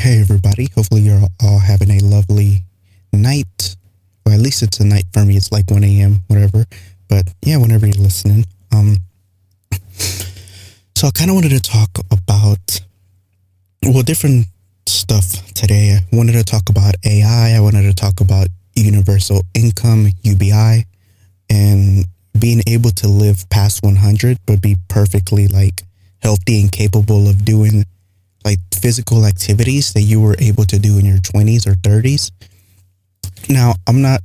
Hey, everybody. Hopefully, you're all having a lovely night. Or at least it's a night for me. It's like 1 a.m., whatever. But yeah, whenever you're listening. Um, so I kind of wanted to talk about, well, different stuff today. I wanted to talk about AI. I wanted to talk about universal income, UBI, and being able to live past 100, but be perfectly like healthy and capable of doing like physical activities that you were able to do in your 20s or 30s. Now, I'm not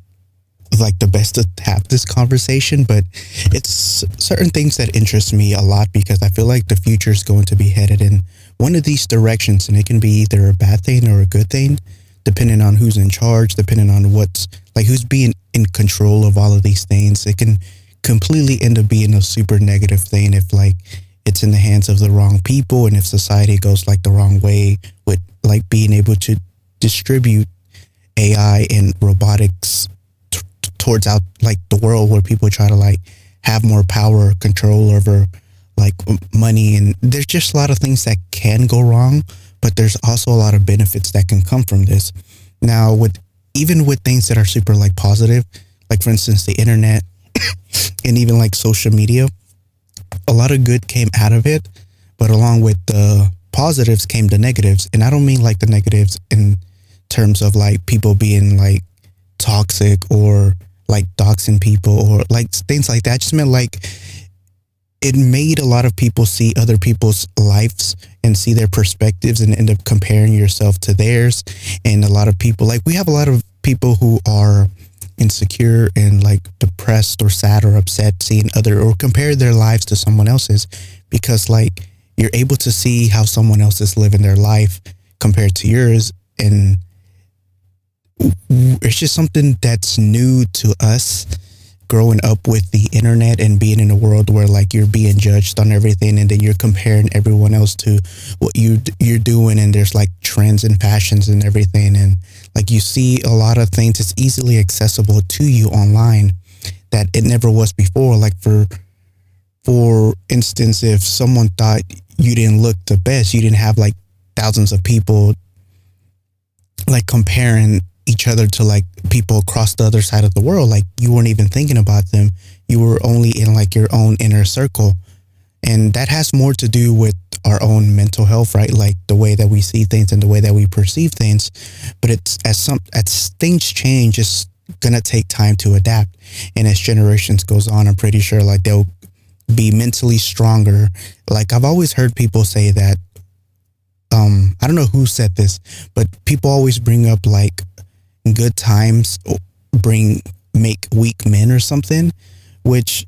like the best to have this conversation, but it's certain things that interest me a lot because I feel like the future is going to be headed in one of these directions and it can be either a bad thing or a good thing depending on who's in charge, depending on what's like who's being in control of all of these things. It can completely end up being a super negative thing if like it's in the hands of the wrong people and if society goes like the wrong way with like being able to distribute AI and robotics t- towards out like the world where people try to like have more power control over like money and there's just a lot of things that can go wrong but there's also a lot of benefits that can come from this. Now with even with things that are super like positive like for instance the internet and even like social media a lot of good came out of it, but along with the positives came the negatives. And I don't mean like the negatives in terms of like people being like toxic or like doxing people or like things like that. I just meant like it made a lot of people see other people's lives and see their perspectives and end up comparing yourself to theirs. And a lot of people, like we have a lot of people who are insecure and like depressed or sad or upset seeing other or compare their lives to someone else's because like you're able to see how someone else is living their life compared to yours. And it's just something that's new to us growing up with the internet and being in a world where like you're being judged on everything and then you're comparing everyone else to what you you're doing and there's like trends and fashions and everything. And like you see a lot of things it's easily accessible to you online that it never was before like for for instance if someone thought you didn't look the best you didn't have like thousands of people like comparing each other to like people across the other side of the world. Like you weren't even thinking about them. You were only in like your own inner circle. And that has more to do with our own mental health, right? Like the way that we see things and the way that we perceive things. But it's as some as things change, it's gonna take time to adapt. And as generations goes on, I'm pretty sure like they'll be mentally stronger. Like I've always heard people say that um I don't know who said this, but people always bring up like good times bring make weak men or something, which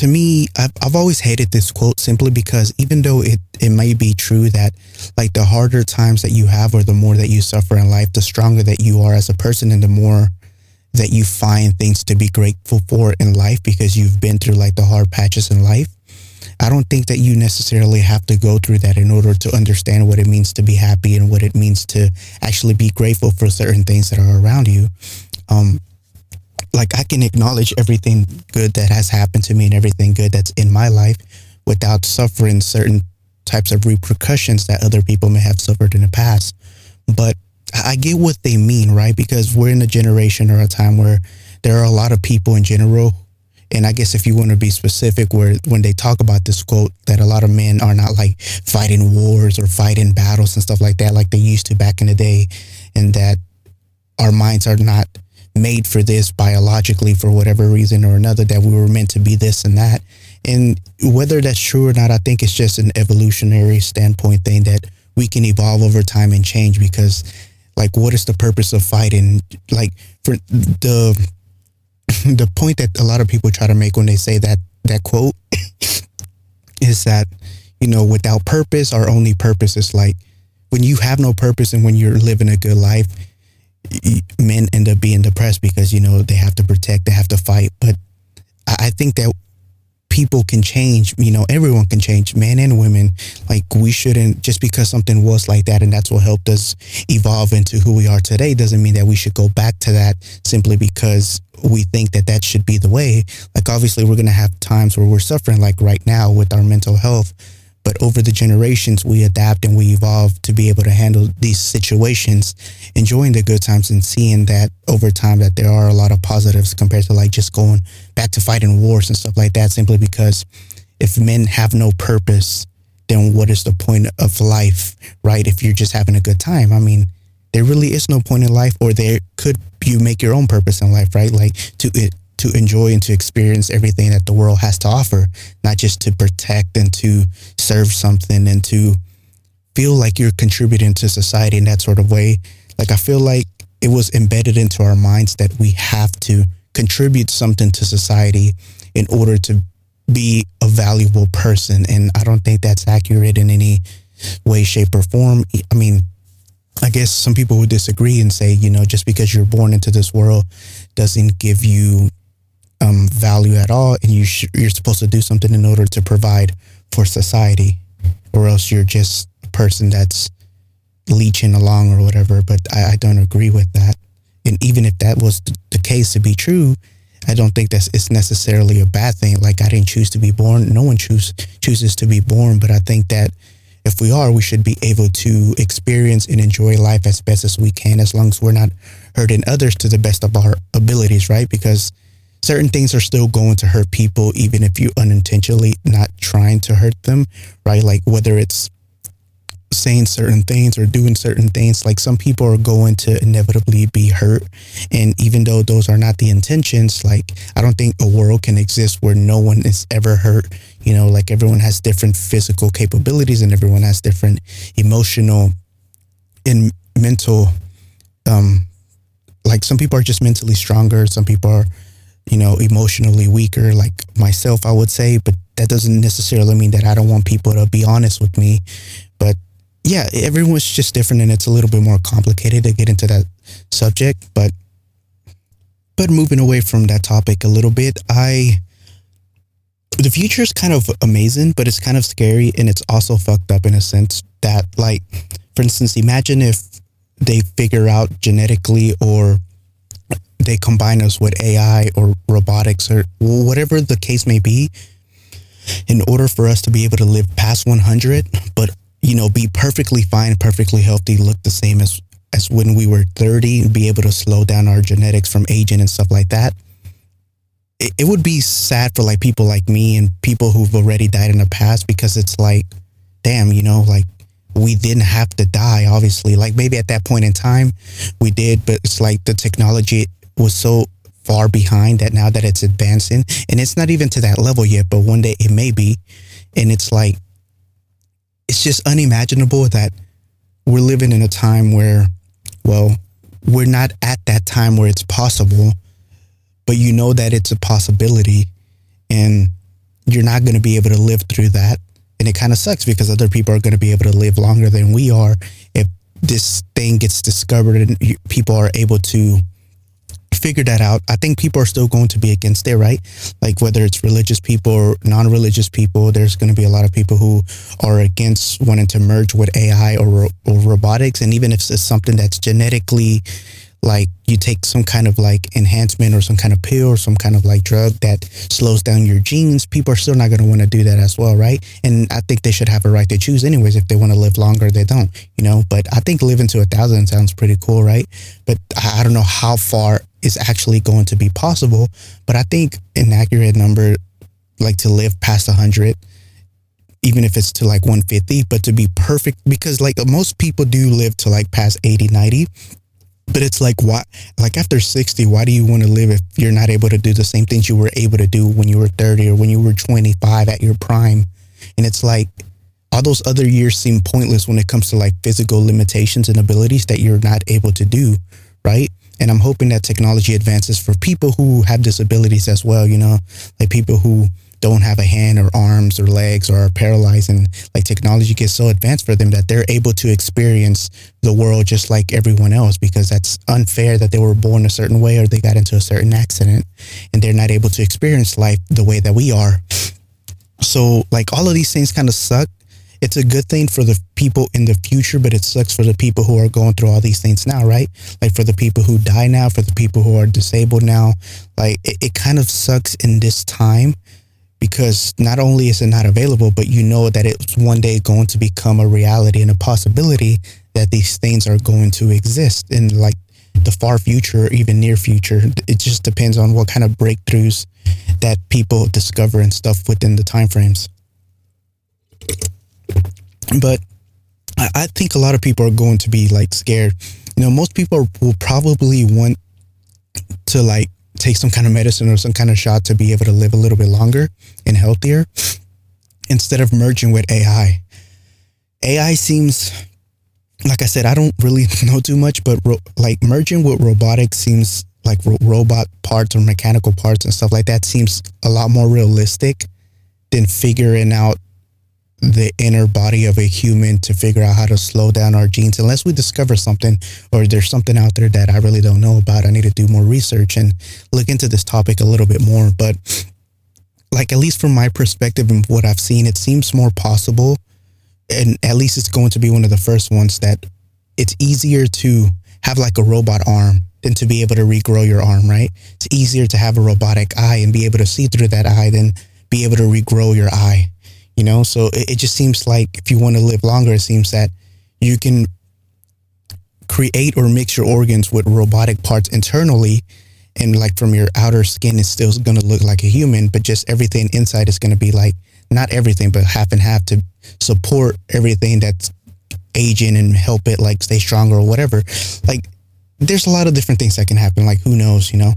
to me, I've, I've always hated this quote simply because even though it, it may be true that like the harder times that you have or the more that you suffer in life, the stronger that you are as a person and the more that you find things to be grateful for in life because you've been through like the hard patches in life. I don't think that you necessarily have to go through that in order to understand what it means to be happy and what it means to actually be grateful for certain things that are around you. Um, like I can acknowledge everything good that has happened to me and everything good that's in my life without suffering certain types of repercussions that other people may have suffered in the past. But I get what they mean, right? Because we're in a generation or a time where there are a lot of people in general and I guess if you want to be specific, where when they talk about this quote, that a lot of men are not like fighting wars or fighting battles and stuff like that, like they used to back in the day, and that our minds are not made for this biologically for whatever reason or another, that we were meant to be this and that. And whether that's true or not, I think it's just an evolutionary standpoint thing that we can evolve over time and change because, like, what is the purpose of fighting? Like, for the the point that a lot of people try to make when they say that that quote is that you know without purpose our only purpose is like when you have no purpose and when you're living a good life men end up being depressed because you know they have to protect they have to fight but i think that people can change, you know, everyone can change, men and women. Like we shouldn't just because something was like that and that's what helped us evolve into who we are today doesn't mean that we should go back to that simply because we think that that should be the way. Like obviously we're going to have times where we're suffering like right now with our mental health, but over the generations we adapt and we evolve to be able to handle these situations enjoying the good times and seeing that over time that there are a lot of positives compared to like just going back to fighting wars and stuff like that simply because if men have no purpose then what is the point of life right if you're just having a good time? I mean there really is no point in life or there could you make your own purpose in life right? Like to to enjoy and to experience everything that the world has to offer, not just to protect and to serve something and to feel like you're contributing to society in that sort of way. Like I feel like it was embedded into our minds that we have to contribute something to society in order to be a valuable person. And I don't think that's accurate in any way, shape, or form. I mean, I guess some people would disagree and say, you know, just because you're born into this world doesn't give you um, value at all, and you sh- you're supposed to do something in order to provide for society, or else you're just a person that's leeching along or whatever. But I, I don't agree with that. And even if that was the case to be true, I don't think that it's necessarily a bad thing. Like I didn't choose to be born. No one choose chooses to be born. But I think that if we are, we should be able to experience and enjoy life as best as we can, as long as we're not hurting others to the best of our abilities, right? Because certain things are still going to hurt people, even if you unintentionally not trying to hurt them, right? Like whether it's saying certain things or doing certain things, like some people are going to inevitably be hurt. And even though those are not the intentions, like I don't think a world can exist where no one is ever hurt. You know, like everyone has different physical capabilities and everyone has different emotional and mental um like some people are just mentally stronger some people are you know, emotionally weaker, like myself, I would say, but that doesn't necessarily mean that I don't want people to be honest with me. But yeah, everyone's just different and it's a little bit more complicated to get into that subject. But, but moving away from that topic a little bit, I, the future is kind of amazing, but it's kind of scary and it's also fucked up in a sense that, like, for instance, imagine if they figure out genetically or they combine us with AI or robotics or whatever the case may be in order for us to be able to live past 100 but you know be perfectly fine perfectly healthy look the same as as when we were 30 be able to slow down our genetics from aging and stuff like that it, it would be sad for like people like me and people who've already died in the past because it's like damn you know like we didn't have to die obviously. Like maybe at that point in time we did but it's like the technology was so far behind that now that it's advancing and it's not even to that level yet but one day it may be. And it's like it's just unimaginable that we're living in a time where well we're not at that time where it's possible but you know that it's a possibility and you're not going to be able to live through that. And it kind of sucks because other people are going to be able to live longer than we are if this thing gets discovered and people are able to figure that out. I think people are still going to be against it, right? Like whether it's religious people or non-religious people, there's going to be a lot of people who are against wanting to merge with AI or, or robotics. And even if it's something that's genetically like you take some kind of like enhancement or some kind of pill or some kind of like drug that slows down your genes, people are still not going to want to do that as well, right? And I think they should have a right to choose anyways. If they want to live longer, they don't, you know. But I think living to a thousand sounds pretty cool, right? But I don't know how far is actually going to be possible. But I think an accurate number, like to live past a hundred, even if it's to like 150, but to be perfect, because like most people do live to like past 80, 90 but it's like why like after 60 why do you want to live if you're not able to do the same things you were able to do when you were 30 or when you were 25 at your prime? And it's like all those other years seem pointless when it comes to like physical limitations and abilities that you're not able to do right? And i'm hoping that technology advances for people who have disabilities as well you know? Like people who don't have a hand or arms or legs or are paralyzed and like technology gets so advanced for them that they're able to experience the world just like everyone else because that's unfair that they were born a certain way or they got into a certain accident and they're not able to experience life the way that we are. So like all of these things kind of suck. It's a good thing for the people in the future, but it sucks for the people who are going through all these things now, right? Like for the people who die now, for the people who are disabled now, like it, it kind of sucks in this time because not only is it not available, but you know that it's one day going to become a reality and a possibility that these things are going to exist in like the far future or even near future. It just depends on what kind of breakthroughs that people discover and stuff within the time frames. But I think a lot of people are going to be like scared. You know, most people will probably want to like take some kind of medicine or some kind of shot to be able to live a little bit longer and healthier instead of merging with AI. AI seems, like I said, I don't really know too much, but ro- like merging with robotics seems like ro- robot parts or mechanical parts and stuff like that seems a lot more realistic than figuring out the inner body of a human to figure out how to slow down our genes unless we discover something or there's something out there that I really don't know about. I need to do more research and look into this topic a little bit more. But like at least from my perspective and what I've seen, it seems more possible and at least it's going to be one of the first ones that it's easier to have like a robot arm than to be able to regrow your arm, right? It's easier to have a robotic eye and be able to see through that eye than be able to regrow your eye you know? So it, it just seems like if you want to live longer it seems that you can create or mix your organs with robotic parts internally and like from your outer skin it's still going to look like a human but just everything inside is going to be like not everything but half and half to support everything that's aging and help it like stay stronger or whatever. Like there's a lot of different things that can happen like who knows you know?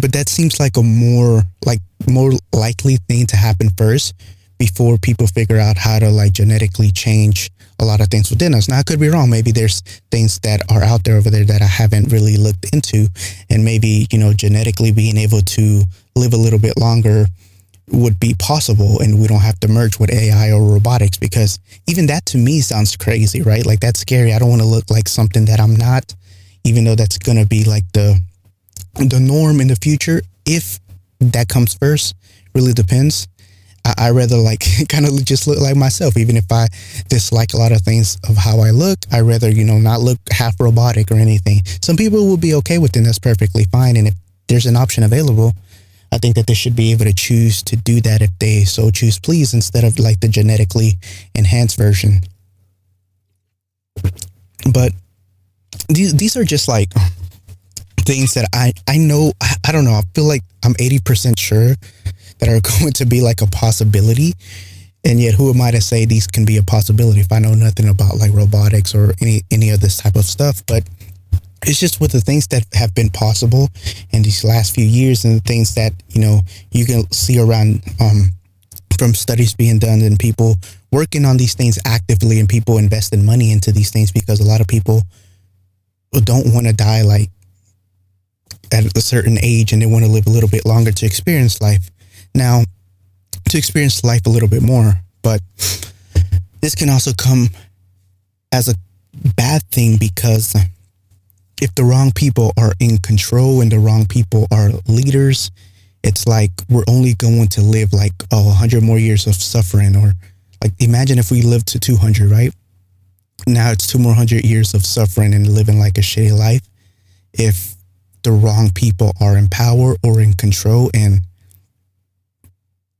But that seems like a more like more likely thing to happen first before people figure out how to like genetically change a lot of things within us. Now, I could be wrong. Maybe there's things that are out there over there that I haven't really looked into. And maybe, you know, genetically being able to live a little bit longer would be possible and we don't have to merge with AI or robotics because even that to me sounds crazy, right? Like that's scary. I don't want to look like something that I'm not, even though that's going to be like the the norm in the future if that comes first. Really depends. I, I rather like kind of just look like myself, even if I dislike a lot of things of how I look. I rather, you know, not look half robotic or anything. Some people will be okay with it. That's perfectly fine. And if there's an option available, I think that they should be able to choose to do that if they so choose, please, instead of like the genetically enhanced version. But these these are just like things that I I know I, I don't know I feel like I'm 80% sure that are going to be like a possibility. And yet, who am I to say these can be a possibility if I know nothing about like robotics or any any of this type of stuff? But it's just with the things that have been possible in these last few years and the things that you know you can see around um, from studies being done and people working on these things actively and people investing money into these things because a lot of people don't want to die like at a certain age and they want to live a little bit longer to experience life. Now, to experience life a little bit more, but this can also come as a bad thing because if the wrong people are in control and the wrong people are leaders, it's like we're only going to live like oh, 100 more years of suffering or like imagine if we lived to 200, right? Now it's two more hundred years of suffering and living like a shitty life if the wrong people are in power or in control and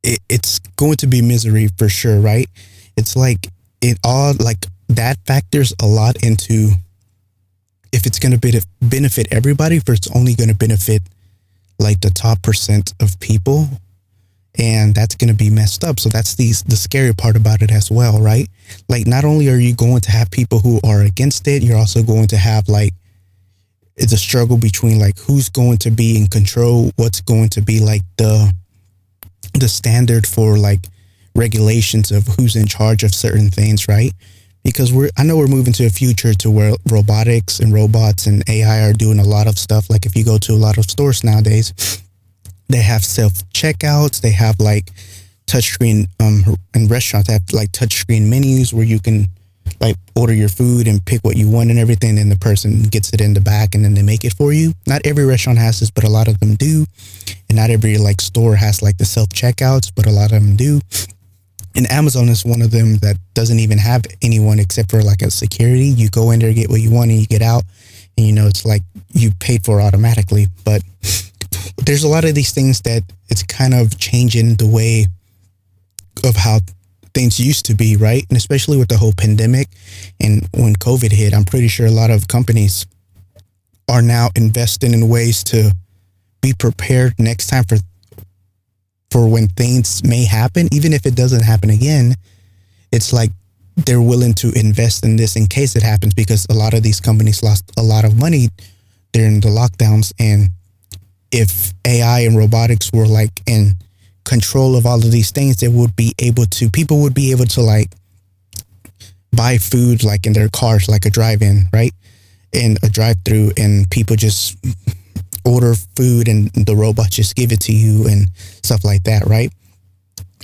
it, it's going to be misery for sure, right? It's like it all like that factors a lot into if it's going to benefit everybody, if it's only going to benefit like the top percent of people, and that's going to be messed up. So that's the the scary part about it as well, right? Like not only are you going to have people who are against it, you're also going to have like it's a struggle between like who's going to be in control, what's going to be like the the standard for like regulations of who's in charge of certain things, right? Because we're I know we're moving to a future to where robotics and robots and AI are doing a lot of stuff. Like if you go to a lot of stores nowadays, they have self checkouts, they have like touchscreen um and restaurants have like touchscreen menus where you can like order your food and pick what you want and everything and the person gets it in the back and then they make it for you. Not every restaurant has this but a lot of them do. And not every like store has like the self checkouts but a lot of them do. And amazon is one of them that doesn't even have anyone except for like a security. You go in there get what you want and you get out. And you know it's like you paid for automatically. But there's a lot of these things that it's kind of changing the way of how things used to be, right? And especially with the whole pandemic and when COVID hit, I'm pretty sure a lot of companies are now investing in ways to be prepared next time for for when things may happen, even if it doesn't happen again. It's like they're willing to invest in this in case it happens because a lot of these companies lost a lot of money during the lockdowns and if AI and robotics were like in control of all of these things, they would be able to people would be able to like buy food like in their cars, like a drive-in, right? In a drive-through, and people just order food, and the robot just give it to you and stuff like that, right?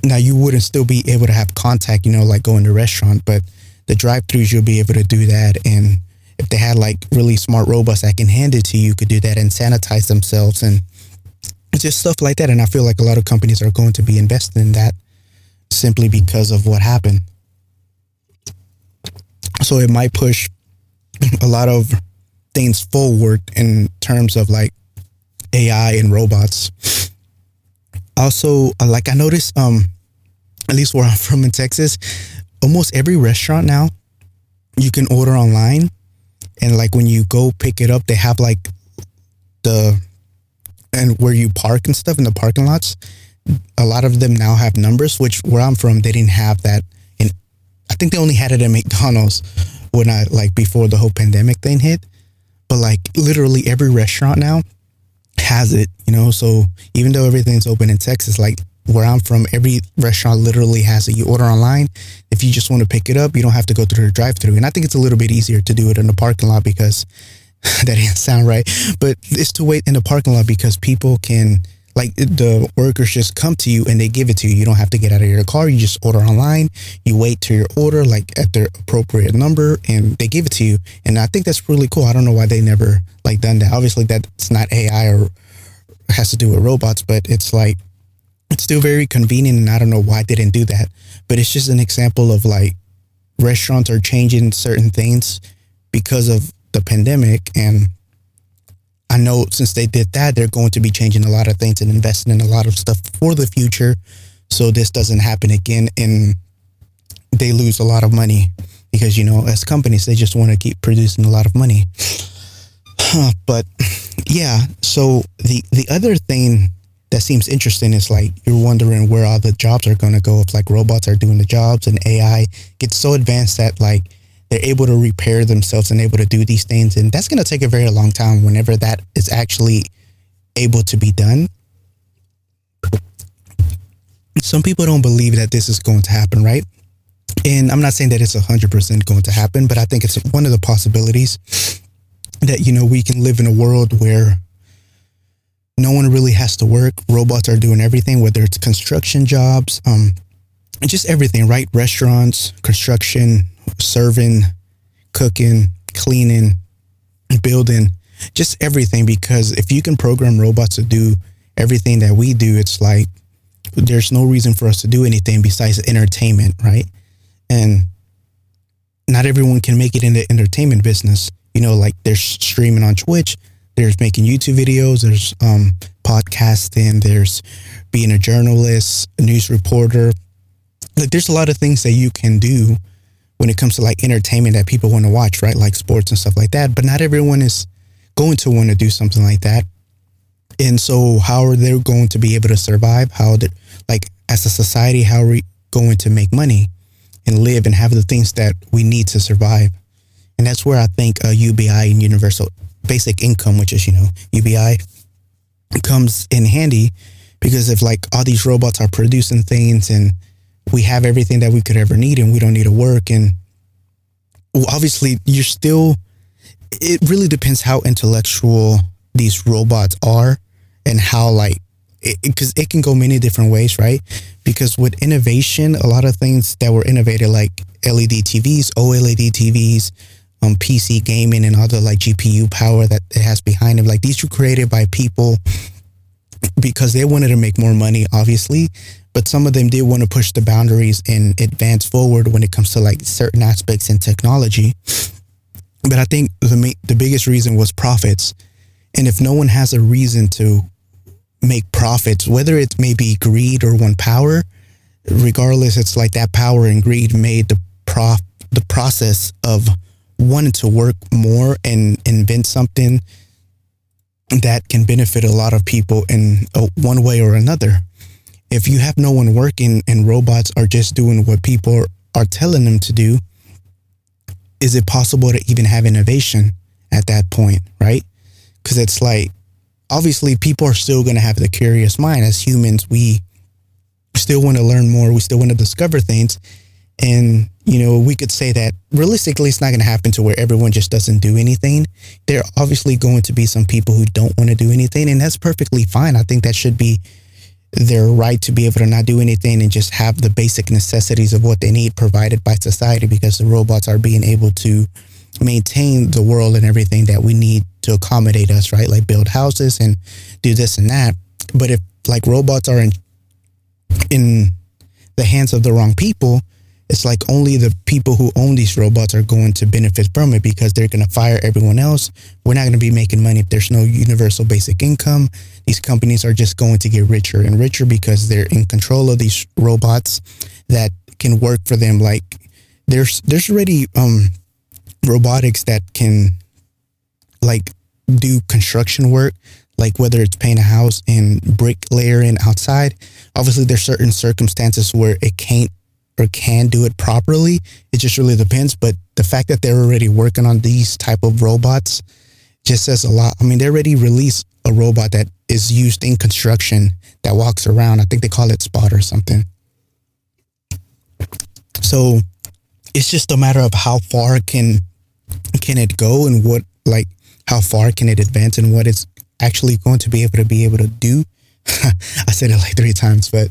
Now you wouldn't still be able to have contact, you know, like going to restaurant, but the drive-throughs you'll be able to do that and if they had like really smart robots that can hand it to you, could do that and sanitize themselves and just stuff like that. And I feel like a lot of companies are going to be investing in that simply because of what happened. So it might push a lot of things forward in terms of like AI and robots. Also, uh, like I noticed, um, at least where I'm from in Texas, almost every restaurant now you can order online and like when you go pick it up, they have like the and where you park and stuff in the parking lots. A lot of them now have numbers, which where I'm from, they didn't have that. And I think they only had it at McDonald's when I like before the whole pandemic thing hit. But like literally every restaurant now has it, you know. So even though everything's open in Texas, like where I'm from, every restaurant literally has it. You order online. If you just want to pick it up, you don't have to go through the drive through. And I think it's a little bit easier to do it in the parking lot because that didn't sound right. But it's to wait in the parking lot because people can like the workers just come to you and they give it to you. You don't have to get out of your car. You just order online. You wait to your order like at their appropriate number and they give it to you. And I think that's really cool. I don't know why they never like done that. Obviously that's not AI or has to do with robots, but it's like it's still very convenient and I don't know why they didn't do that. But it's just an example of like restaurants are changing certain things because of the pandemic and I know since they did that, they're going to be changing a lot of things and investing in a lot of stuff for the future. So this doesn't happen again and they lose a lot of money because, you know, as companies, they just want to keep producing a lot of money. but yeah, so the, the other thing that seems interesting is like you're wondering where all the jobs are going to go if like robots are doing the jobs and AI gets so advanced that like they're able to repair themselves and able to do these things and that's going to take a very long time whenever that is actually able to be done some people don't believe that this is going to happen right and i'm not saying that it's 100% going to happen but i think it's one of the possibilities that you know we can live in a world where no one really has to work. Robots are doing everything, whether it's construction jobs, um, just everything, right? Restaurants, construction, serving, cooking, cleaning, building, just everything. Because if you can program robots to do everything that we do, it's like there's no reason for us to do anything besides entertainment, right? And not everyone can make it in the entertainment business. You know, like they're streaming on Twitch there's making YouTube videos, there's um, podcasting, there's being a journalist, a news reporter. Like there's a lot of things that you can do when it comes to like entertainment that people want to watch, right? Like sports and stuff like that. But not everyone is going to want to do something like that. And so how are they going to be able to survive? How did, like as a society, how are we going to make money and live and have the things that we need to survive? And that's where I think uh, UBI and universal basic income, which is, you know, UBI, comes in handy because if like all these robots are producing things and we have everything that we could ever need and we don't need to work. And obviously you're still it really depends how intellectual these robots are and how like because it, it, it, can go many different ways right? Because with innovation a lot of things that were innovated like led tvs oled tvs um, PC gaming and the like GPU power that it has behind them Like these were created by people because they wanted to make more money, obviously, but some of them did want to push the boundaries and advance forward when it comes to like certain aspects in technology. But I think the the biggest reason was profits, and if no one has a reason to make profits, whether it may be greed or one power. Regardless, it's like that power and greed made the prof the process of wanting to work more and invent something that can benefit a lot of people in a, one way or another. If you have no one working and robots are just doing what people are telling them to do, is it possible to even have innovation at that point, right? Because it's like, obviously, people are still going to have the curious mind. As humans, we still want to learn more, we still want to discover things. And, you know, we could say that realistically, it's not going to happen to where everyone just doesn't do anything. There are obviously going to be some people who don't want to do anything, and that's perfectly fine. I think that should be their right to be able to not do anything and just have the basic necessities of what they need provided by society because the robots are being able to maintain the world and everything that we need to accommodate us, right? Like build houses and do this and that. But if like robots are in in the hands of the wrong people, it's like only the people who own these robots are going to benefit from it because they're going to fire everyone else. We're not going to be making money if there's no universal basic income. These companies are just going to get richer and richer because they're in control of these robots that can work for them. Like there's there's already um, robotics that can like do construction work like whether it's paint a house and brick layering outside. Obviously, there's certain circumstances where it can't or can do it properly. It just really depends. But the fact that they're already working on these type of robots just says a lot. I mean, they already released a robot that is used in construction that walks around. I think they call it Spot or something. So it's just a matter of how far can can it go and what like how far can it advance and what it's actually going to be able to be able to do. I said it like three times, but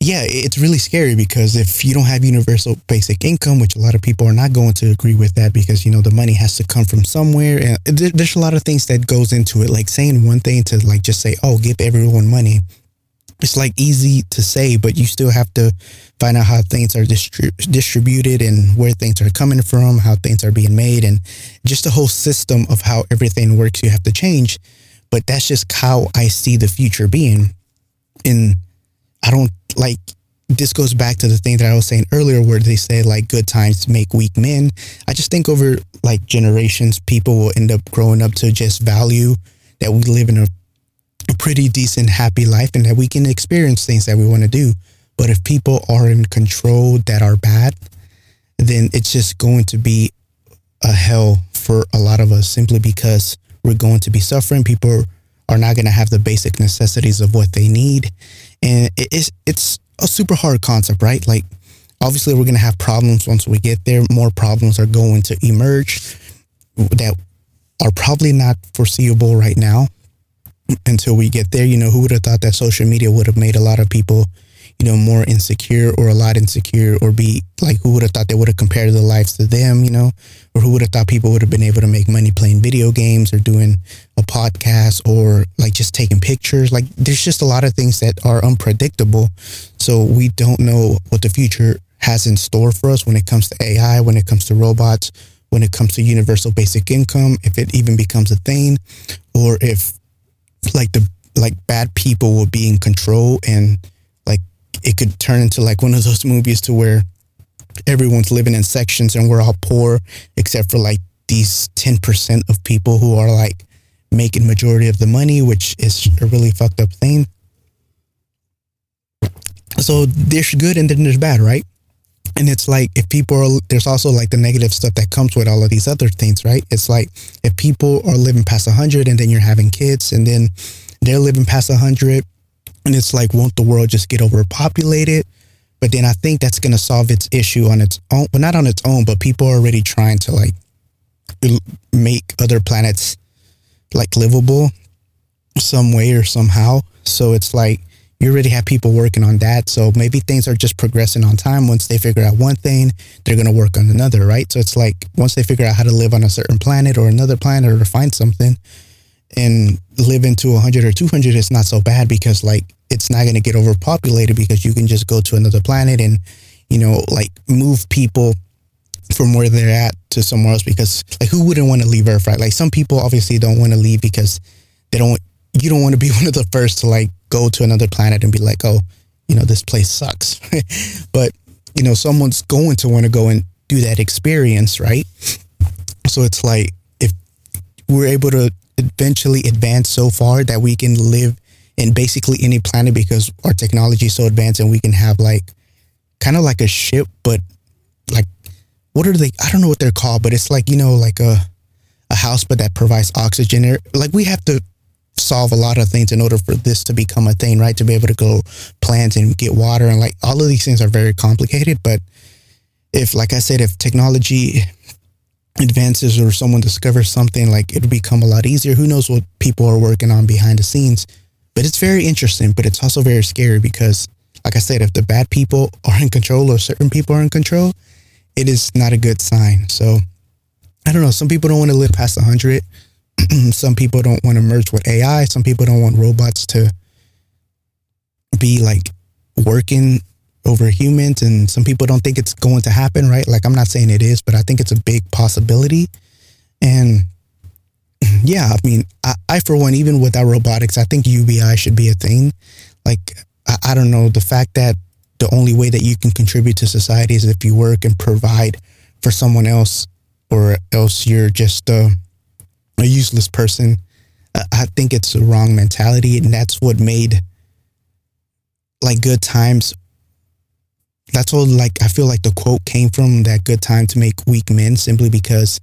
yeah, it's really scary because if you don't have universal basic income, which a lot of people are not going to agree with that because, you know, the money has to come from somewhere. And there's a lot of things that goes into it. Like saying one thing to like just say, oh, give everyone money. It's like easy to say, but you still have to find out how things are distri- distributed and where things are coming from, how things are being made, and just the whole system of how everything works. You have to change. But that's just how I see the future being. In I don't like this goes back to the thing that I was saying earlier where they say like good times make weak men. I just think over like generations, people will end up growing up to just value that we live in a, a pretty decent, happy life and that we can experience things that we want to do. But if people are in control that are bad, then it's just going to be a hell for a lot of us simply because we're going to be suffering. People are not going to have the basic necessities of what they need and it's it's a super hard concept, right? Like obviously we're gonna have problems once we get there. More problems are going to emerge that are probably not foreseeable right now until we get there. You know, who would have thought that social media would have made a lot of people you know, more insecure or a lot insecure or be like, who would have thought they would have compared their lives to them, you know, or who would have thought people would have been able to make money playing video games or doing a podcast or like just taking pictures. Like there's just a lot of things that are unpredictable. So we don't know what the future has in store for us when it comes to AI, when it comes to robots, when it comes to universal basic income, if it even becomes a thing, or if like the like bad people will be in control and it could turn into like one of those movies to where everyone's living in sections and we're all poor except for like these 10% of people who are like making majority of the money which is a really fucked up thing. So there's good and then there's bad right? And it's like if people are there's also like the negative stuff that comes with all of these other things right? It's like if people are living past 100 and then you're having kids and then they're living past 100 and it's like, won't the world just get overpopulated? But then I think that's going to solve its issue on its own, but not on its own, but people are already trying to like make other planets like livable some way or somehow. So it's like you already have people working on that. So maybe things are just progressing on time. Once they figure out one thing, they're going to work on another, right? So it's like once they figure out how to live on a certain planet or another planet or find something and live into 100 or 200, it's not so bad because like it's not going to get overpopulated because you can just go to another planet and you know like move people from where they're at to somewhere else because like who wouldn't want to leave earth right like some people obviously don't want to leave because they don't you don't want to be one of the first to like go to another planet and be like, oh, you know, this place sucks. but, you know, someone's going to want to go and do that experience, right? So it's like if we're able to eventually advance so far that we can live in basically any planet because our technology is so advanced and we can have like kind of like a ship, but like what are they? I don't know what they're called, but it's like you know like a a house, but that provides oxygen. Like we have to solve a lot of things in order for this to become a thing, right? To be able to go plant and get water and like all of these things are very complicated. But if, like I said, if technology advances or someone discovers something, like it'll become a lot easier. Who knows what people are working on behind the scenes? But it's very interesting, but it's also very scary because, like I said, if the bad people are in control or certain people are in control, it is not a good sign. So I don't know. Some people don't want to live past 100. some people don't want to merge with AI. Some people don't want robots to be like working over humans. And some people don't think it's going to happen, right? Like, I'm not saying it is, but I think it's a big possibility. And yeah, I mean, I, I for one, even without robotics, I think UBI should be a thing. Like, I, I don't know, the fact that the only way that you can contribute to society is if you work and provide for someone else, or else you're just uh, a useless person. I think it's the wrong mentality, and that's what made like good times. That's all. Like I feel like the quote came from that good time to make weak men, simply because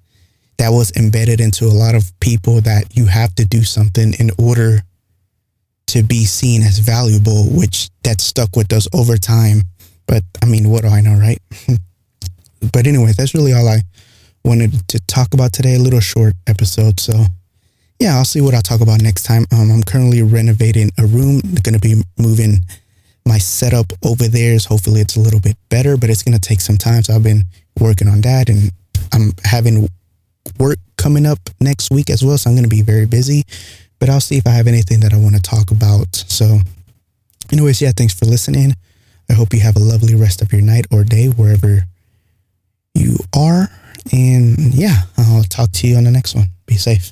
that was embedded into a lot of people that you have to do something in order to be seen as valuable, which that stuck with us over time. But I mean, what do I know, right? but anyway, that's really all I wanted to talk about today. A little short episode. So, yeah, I'll see what I'll talk about next time. Um, I'm currently renovating a room. Going to be moving my setup over there is hopefully, it's a little bit better, but it's going to take some time. So, I've been working on that and I'm having work coming up next week as well. So, I'm going to be very busy, but I'll see if I have anything that I want to talk about. So, anyways, yeah, thanks for listening. I hope you have a lovely rest of your night or day wherever you are. And yeah, I'll talk to you on the next one. Be safe.